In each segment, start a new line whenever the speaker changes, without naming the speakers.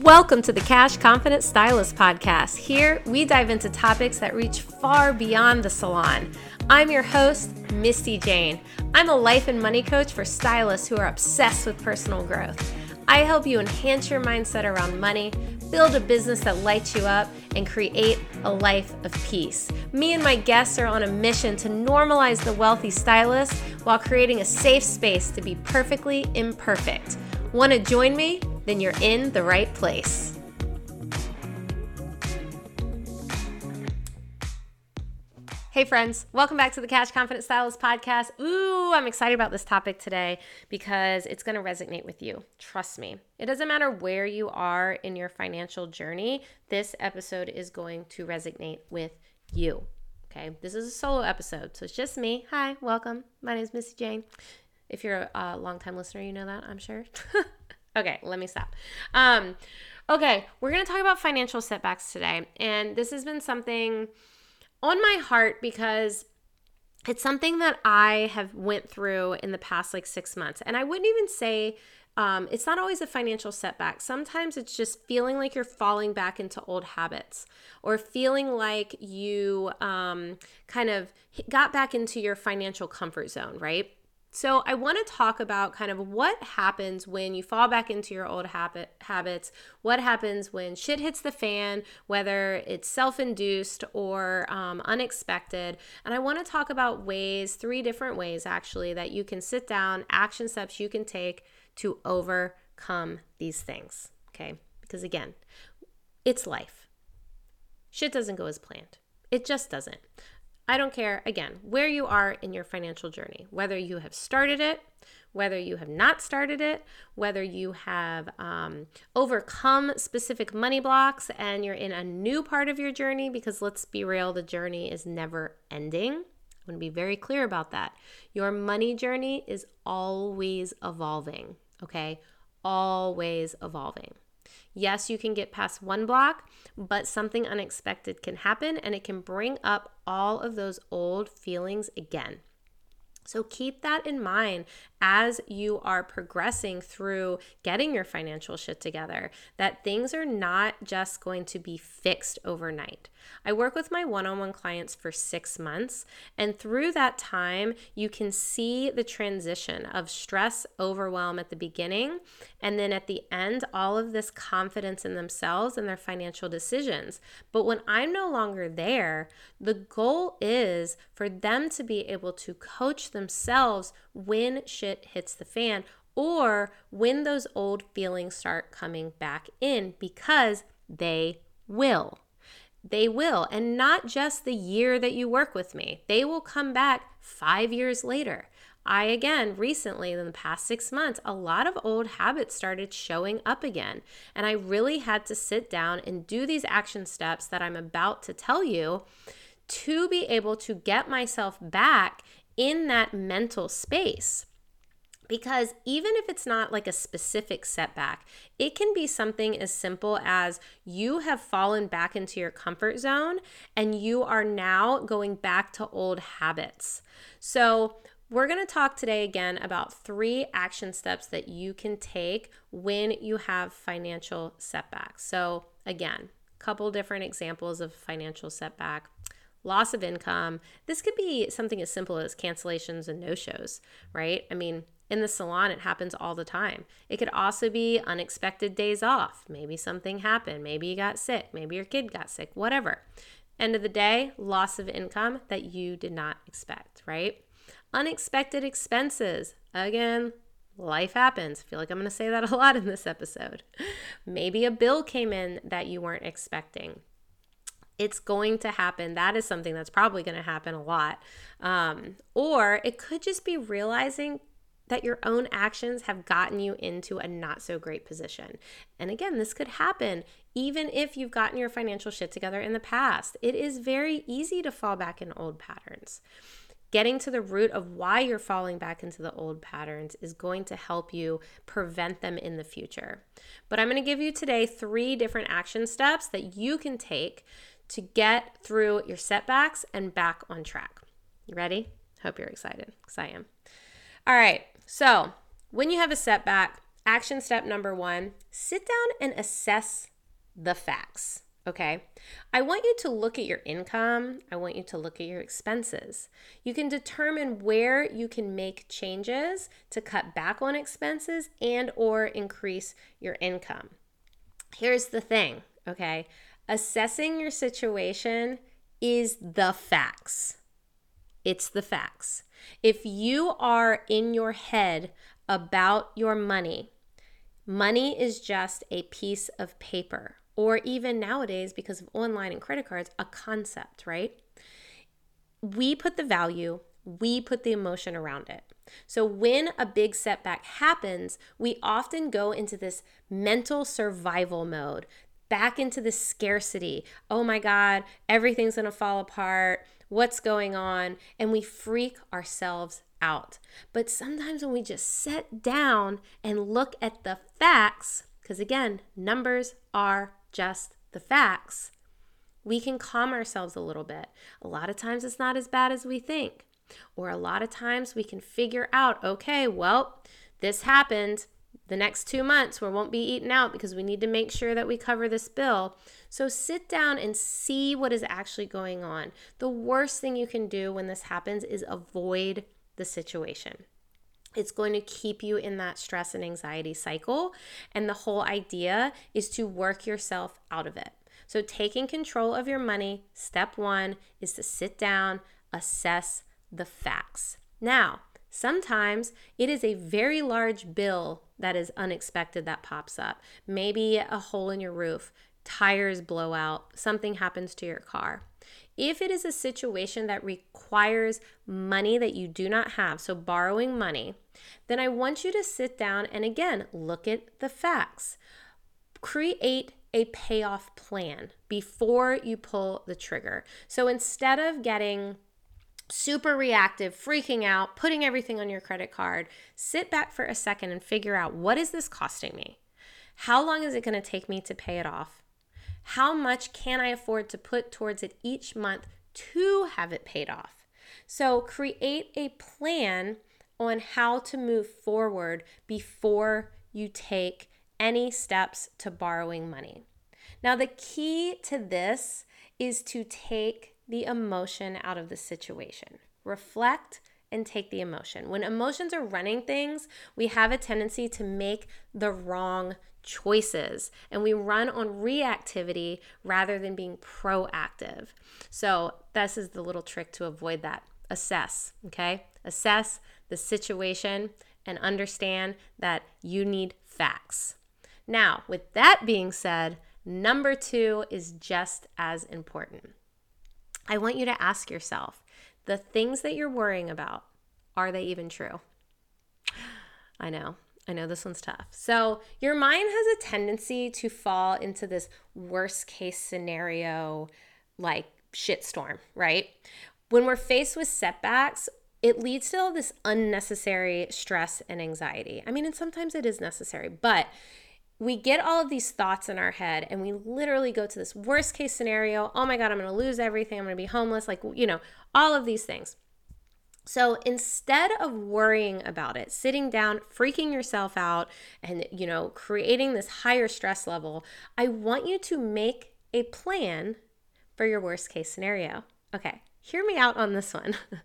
Welcome to the Cash Confident Stylist Podcast. Here, we dive into topics that reach far beyond the salon. I'm your host, Misty Jayne. I'm a life and money coach for stylists who are obsessed with personal growth. I help you enhance your mindset around money, build a business that lights you up, and create a life of peace. Me and my guests are on a mission to normalize the wealthy stylist while creating a safe space to be perfectly imperfect. Want to join me? Then you're in the right place. Hey, friends, welcome back to the Cash Confident Stylist podcast. Ooh, I'm excited about this topic today because it's going to resonate with you. Trust me. It doesn't matter where you are in your financial journey, this episode is going to resonate with you. Okay, this is a solo episode, so it's just me. Hi, welcome. My name is Misty Jayne. If you're a longtime listener, you know that, I'm sure. Okay, let me stop. Um, okay, we're going to talk about financial setbacks today. And this has been something on my heart because it's something that I have went through in the past like 6 months. And I wouldn't even say um, it's not always a financial setback. Sometimes it's just feeling like you're falling back into old habits or feeling like you um, kind of got back into your financial comfort zone, right? So, I want to talk about kind of what happens when you fall back into your old habit habits. What happens when shit hits the fan, whether it's self-induced or um, unexpected. And I want to talk about ways, three different ways actually, that you can sit down, action steps you can take to overcome these things. Okay, because again, it's life. Shit doesn't go as planned. It just doesn't. I don't care, again, where you are in your financial journey, whether you have started it, whether you have not started it, whether you have um, overcome specific money blocks and you're in a new part of your journey, because let's be real, the journey is never ending. I want to be very clear about that. Your money journey is always evolving, okay? Always evolving. Yes, you can get past one block, but something unexpected can happen and it can bring up all of those old feelings again. So keep that in mind as you are progressing through getting your financial shit together, that things are not just going to be fixed overnight. I work with my one on one clients for six months, and through that time, you can see the transition of stress, overwhelm at the beginning, and then at the end, all of this confidence in themselves and their financial decisions. But when I'm no longer there, the goal is for them to be able to coach themselves when shit hits the fan or when those old feelings start coming back in because they will. They will. And not just the year that you work with me, they will come back five years later. I, again, recently, in the past six months, a lot of old habits started showing up again. And I really had to sit down and do these action steps that I'm about to tell you to be able to get myself back in that mental space. Because even if it's not like a specific setback, it can be something as simple as you have fallen back into your comfort zone and you are now going back to old habits. So, we're going to talk today again about three action steps that you can take when you have financial setbacks. So, again, couple different examples of financial setback loss of income. This could be something as simple as cancellations and no shows, right? I mean, in the salon, it happens all the time. It could also be unexpected days off. Maybe something happened. Maybe you got sick. Maybe your kid got sick, whatever. End of the day, loss of income that you did not expect, right? Unexpected expenses. Again, life happens. I feel like I'm going to say that a lot in this episode. Maybe a bill came in that you weren't expecting. It's going to happen. That is something that's probably going to happen a lot. Um, or it could just be realizing that your own actions have gotten you into a not so great position. And again, this could happen even if you've gotten your financial shit together in the past. It is very easy to fall back in old patterns. Getting to the root of why you're falling back into the old patterns is going to help you prevent them in the future. But I'm going to give you today three different action steps that you can take to get through your setbacks and back on track. You ready? Hope you're excited because I am. All right. So, when you have a setback, action step number one sit down and assess the facts. Okay. I want you to look at your income. I want you to look at your expenses. You can determine where you can make changes to cut back on expenses and or increase your income. Here's the thing, okay? Assessing your situation is the facts. It's the facts. If you are in your head about your money, money is just a piece of paper, or even nowadays, because of online and credit cards, a concept, right? We put the value, we put the emotion around it. So, when a big setback happens, we often go into this mental survival mode, back into the scarcity. Oh my God, everything's gonna fall apart what's going on, and we freak ourselves out. But sometimes when we just sit down and look at the facts, because again, numbers are just the facts, we can calm ourselves a little bit. A lot of times it's not as bad as we think. Or a lot of times we can figure out, okay, well, this happened the next two months we won't be eating out because we need to make sure that we cover this bill. So sit down and see what is actually going on. The worst thing you can do when this happens is avoid the situation. It's going to keep you in that stress and anxiety cycle. And the whole idea is to work yourself out of it. So, taking control of your money, step one is to sit down, assess the facts. Now, Sometimes it is a very large bill that is unexpected that pops up. Maybe a hole in your roof, tires blow out, something happens to your car. If it is a situation that requires money that you do not have, so borrowing money, then I want you to sit down and again look at the facts. Create a payoff plan before you pull the trigger. So instead of getting super reactive, freaking out, putting everything on your credit card, sit back for a second and figure out what is this costing me? How long is it going to take me to pay it off? How much can I afford to put towards it each month to have it paid off? So create a plan on how to move forward before you take any steps to borrowing money. Now, the key to this is to take the emotion out of the situation. Reflect and take the emotion. When emotions are running things, we have a tendency to make the wrong choices and we run on reactivity rather than being proactive. So, this is the little trick to avoid that. Assess, okay? Assess the situation and understand that you need facts. Now, with that being said, number two is just as important. I want you to ask yourself the things that you're worrying about, are they even true? I know. I know this one's tough. So, your mind has a tendency to fall into this worst case scenario, like shitstorm, right? When we're faced with setbacks, it leads to all this unnecessary stress and anxiety. I mean, and sometimes it is necessary, but we get all of these thoughts in our head and we literally go to this worst case scenario. Oh my God, I'm going to lose everything. I'm going to be homeless. Like, you know, all of these things. So instead of worrying about it, sitting down, freaking yourself out, and, you know, creating this higher stress level, I want you to make a plan for your worst case scenario. Okay, hear me out on this one.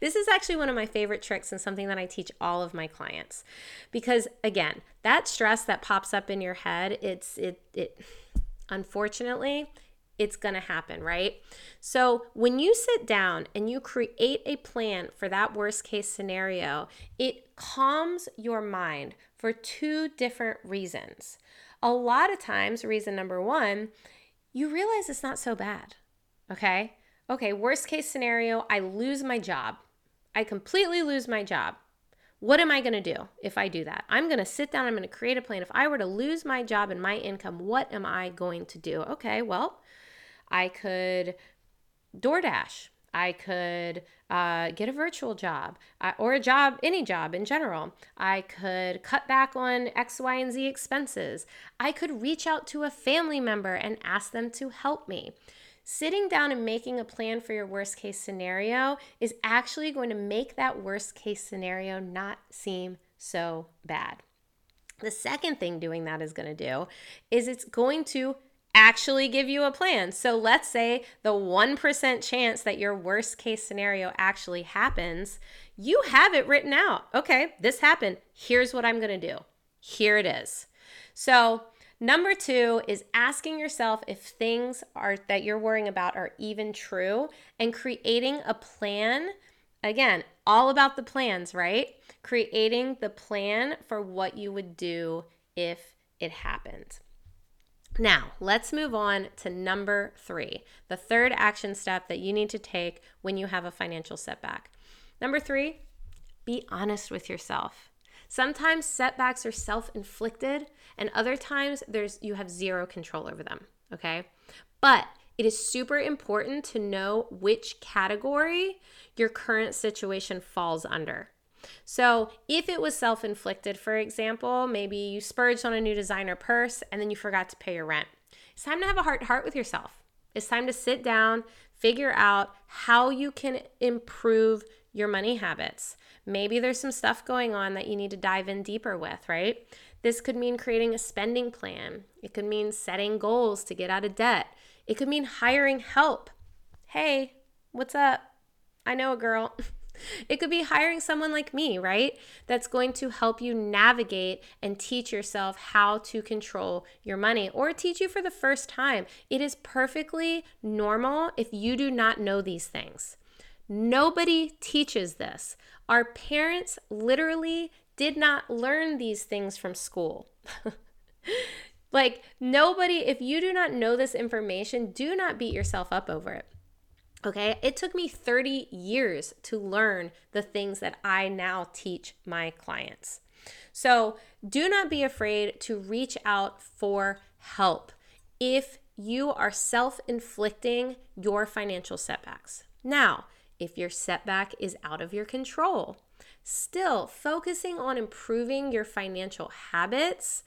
this is actually one of my favorite tricks and something that I teach all of my clients. Because again, that stress that pops up in your head, it's it it unfortunately, it's going to happen, right? So, when you sit down and you create a plan for that worst case scenario, it calms your mind for two different reasons. A lot of times, reason number one, you realize it's not so bad. Okay. Okay. Worst case scenario, I lose my job. I completely lose my job. What am I going to do if I do that? I'm going to sit down, I'm going to create a plan. If I were to lose my job and my income, what am I going to do? Okay, well, I could DoorDash. I could uh, get a virtual job uh, or a job, any job in general. I could cut back on X, Y, and Z expenses. I could reach out to a family member and ask them to help me. Sitting down and making a plan for your worst case scenario is actually going to make that worst case scenario not seem so bad. The second thing doing that is going to do is it's going to actually give you a plan. So let's say the 1% chance that your worst case scenario actually happens, you have it written out. Okay, this happened. Here's what I'm going to do. Here it is. So, number 2 is asking yourself if things are that you're worrying about are even true and creating a plan. Again, all about the plans, right? Creating the plan for what you would do if it happened. Now, let's move on to number three, the third action step that you need to take when you have a financial setback. Number three, be honest with yourself. Sometimes setbacks are self-inflicted, and other times there's you have zero control over them, okay? But it is super important to know which category your current situation falls under. So, if it was self inflicted, for example, maybe you spurged on a new designer purse and then you forgot to pay your rent, it's time to have a heart to heart with yourself. It's time to sit down, figure out how you can improve your money habits. Maybe there's some stuff going on that you need to dive in deeper with, right? This could mean creating a spending plan. It could mean setting goals to get out of debt. It could mean hiring help. Hey, what's up? I know a girl. It could be hiring someone like me, right? That's going to help you navigate and teach yourself how to control your money or teach you for the first time. It is perfectly normal if you do not know these things. Nobody teaches this. Our parents literally did not learn these things from school. like, nobody, if you do not know this information, do not beat yourself up over it. Okay, it took me 30 years to learn the things that I now teach my clients. So do not be afraid to reach out for help if you are self inflicting your financial setbacks. Now, if your setback is out of your control, still focusing on improving your financial habits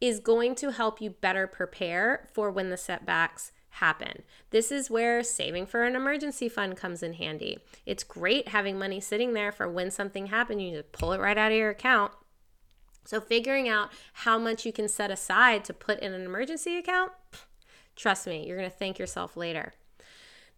is going to help you better prepare for when the setbacks happen. This is where saving for an emergency fund comes in handy. It's great having money sitting there for when something happens, you just pull it right out of your account. So, figuring out how much you can set aside to put in an emergency account, trust me, you're going to thank yourself later.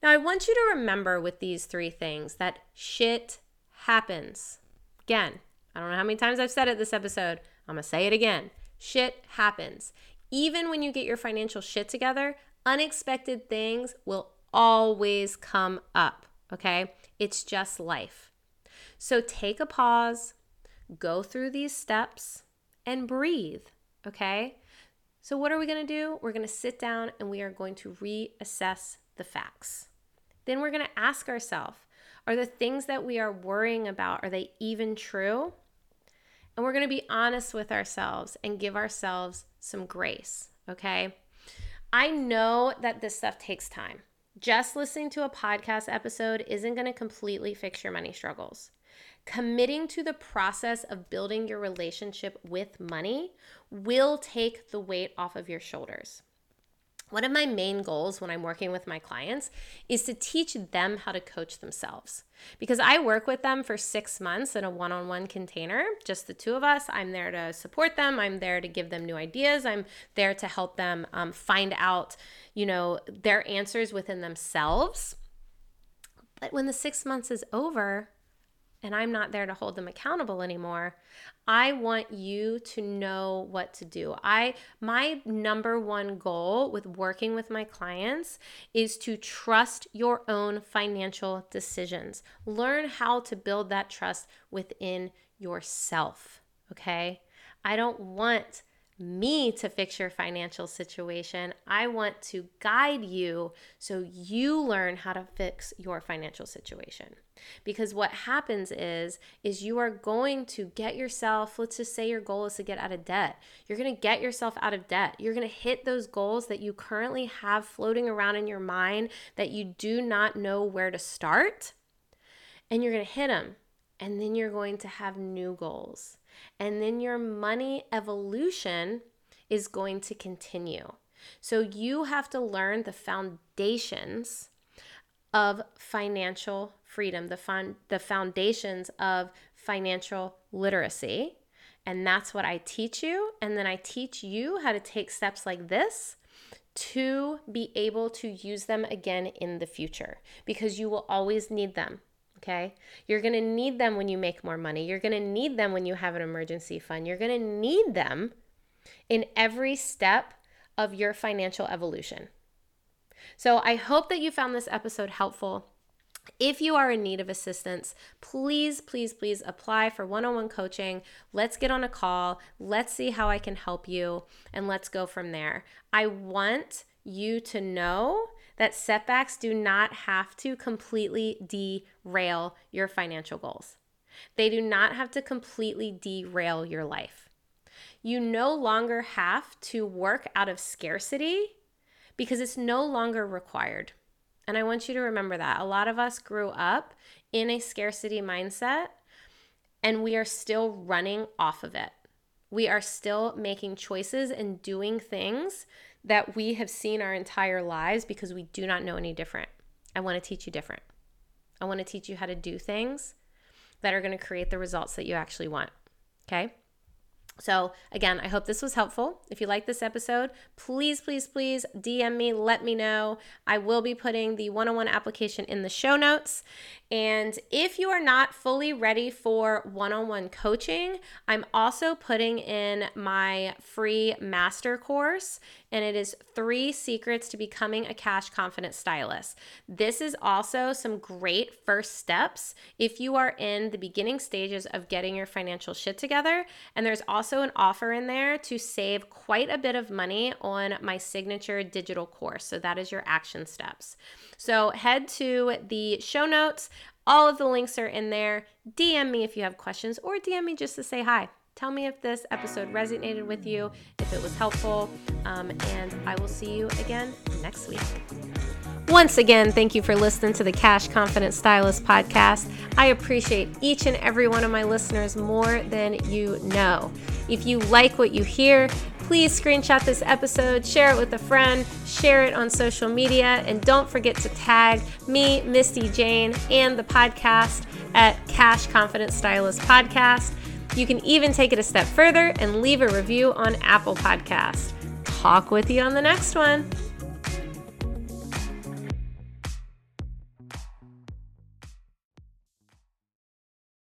Now, I want you to remember with these three things that shit happens. Again, I don't know how many times I've said it this episode. I'm going to say it again. Shit happens. Even when you get your financial shit together, unexpected things will always come up, okay? It's just life. So take a pause, go through these steps, and breathe, okay? So, what are we gonna do? We're gonna sit down and we are going to reassess the facts. Then we're gonna ask ourselves are the things that we are worrying about, are they even true? And we're gonna be honest with ourselves and give ourselves some grace, okay? I know that this stuff takes time. Just listening to a podcast episode isn't going to completely fix your money struggles. Committing to the process of building your relationship with money will take the weight off of your shoulders. One of my main goals when I'm working with my clients is to teach them how to coach themselves. Because I work with them for six months in a one on one container, just the two of us. I'm there to support them. I'm there to give them new ideas. I'm there to help them um, find out, you know, their answers within themselves. But when the six months is over, and I'm not there to hold them accountable anymore. I want you to know what to do. I my number one goal with working with my clients is to trust your own financial decisions. Learn how to build that trust within yourself, okay? I don't want me to fix your financial situation. I want to guide you so you learn how to fix your financial situation. Because what happens is is you are going to get yourself, let's just say your goal is to get out of debt. You're going to get yourself out of debt. You're going to hit those goals that you currently have floating around in your mind that you do not know where to start. And you're going to hit them. And then you're going to have new goals and then your money evolution is going to continue. So you have to learn the foundations of financial freedom, the fun, the foundations of financial literacy. And that's what I teach you. And then I teach you how to take steps like this to be able to use them again in the future because you will always need them. Okay. You're going to need them when you make more money. You're going to need them when you have an emergency fund. You're going to need them in every step of your financial evolution. So I hope that you found this episode helpful. If you are in need of assistance, please, please, please apply for one on one coaching. Let's get on a call. Let's see how I can help you, and let's go from there. I want you to know that setbacks do not have to completely derail your financial goals. They do not have to completely derail your life. You no longer have to work out of scarcity because it's no longer required. And I want you to remember that. A lot of us grew up in a scarcity mindset and we are still running off of it. We are still making choices and doing things that we have seen our entire lives because we do not know any different. I want to teach you different. I want to teach you how to do things that are going to create the results that you actually want. Okay? So, again, I hope this was helpful. If you like this episode, please, please, please DM me, let me know. I will be putting the one on one application in the show notes. And if you are not fully ready for one on one coaching, I'm also putting in my free master course, and it is three secrets to becoming a cash confident stylist. This is also some great first steps if you are in the beginning stages of getting your financial shit together. And there's also an offer in there to save quite a bit of money on my signature digital course. So that is your action steps. So head to the show notes. All of the links are in there. DM me if you have questions or DM me just to say hi. Tell me if this episode resonated with you, if it was helpful, um, and I will see you again next week. Once again, thank you for listening to the Cash Confident Stylist podcast. I appreciate each and every one of my listeners more than you know. If you like what you hear, please screenshot this episode, share it with a friend, share it on social media, and don't forget to tag me, Misty Jayne, and the podcast at Cash Confident Stylist Podcast. You can even take it a step further and leave a review on Apple Podcasts. Talk with you on the next one.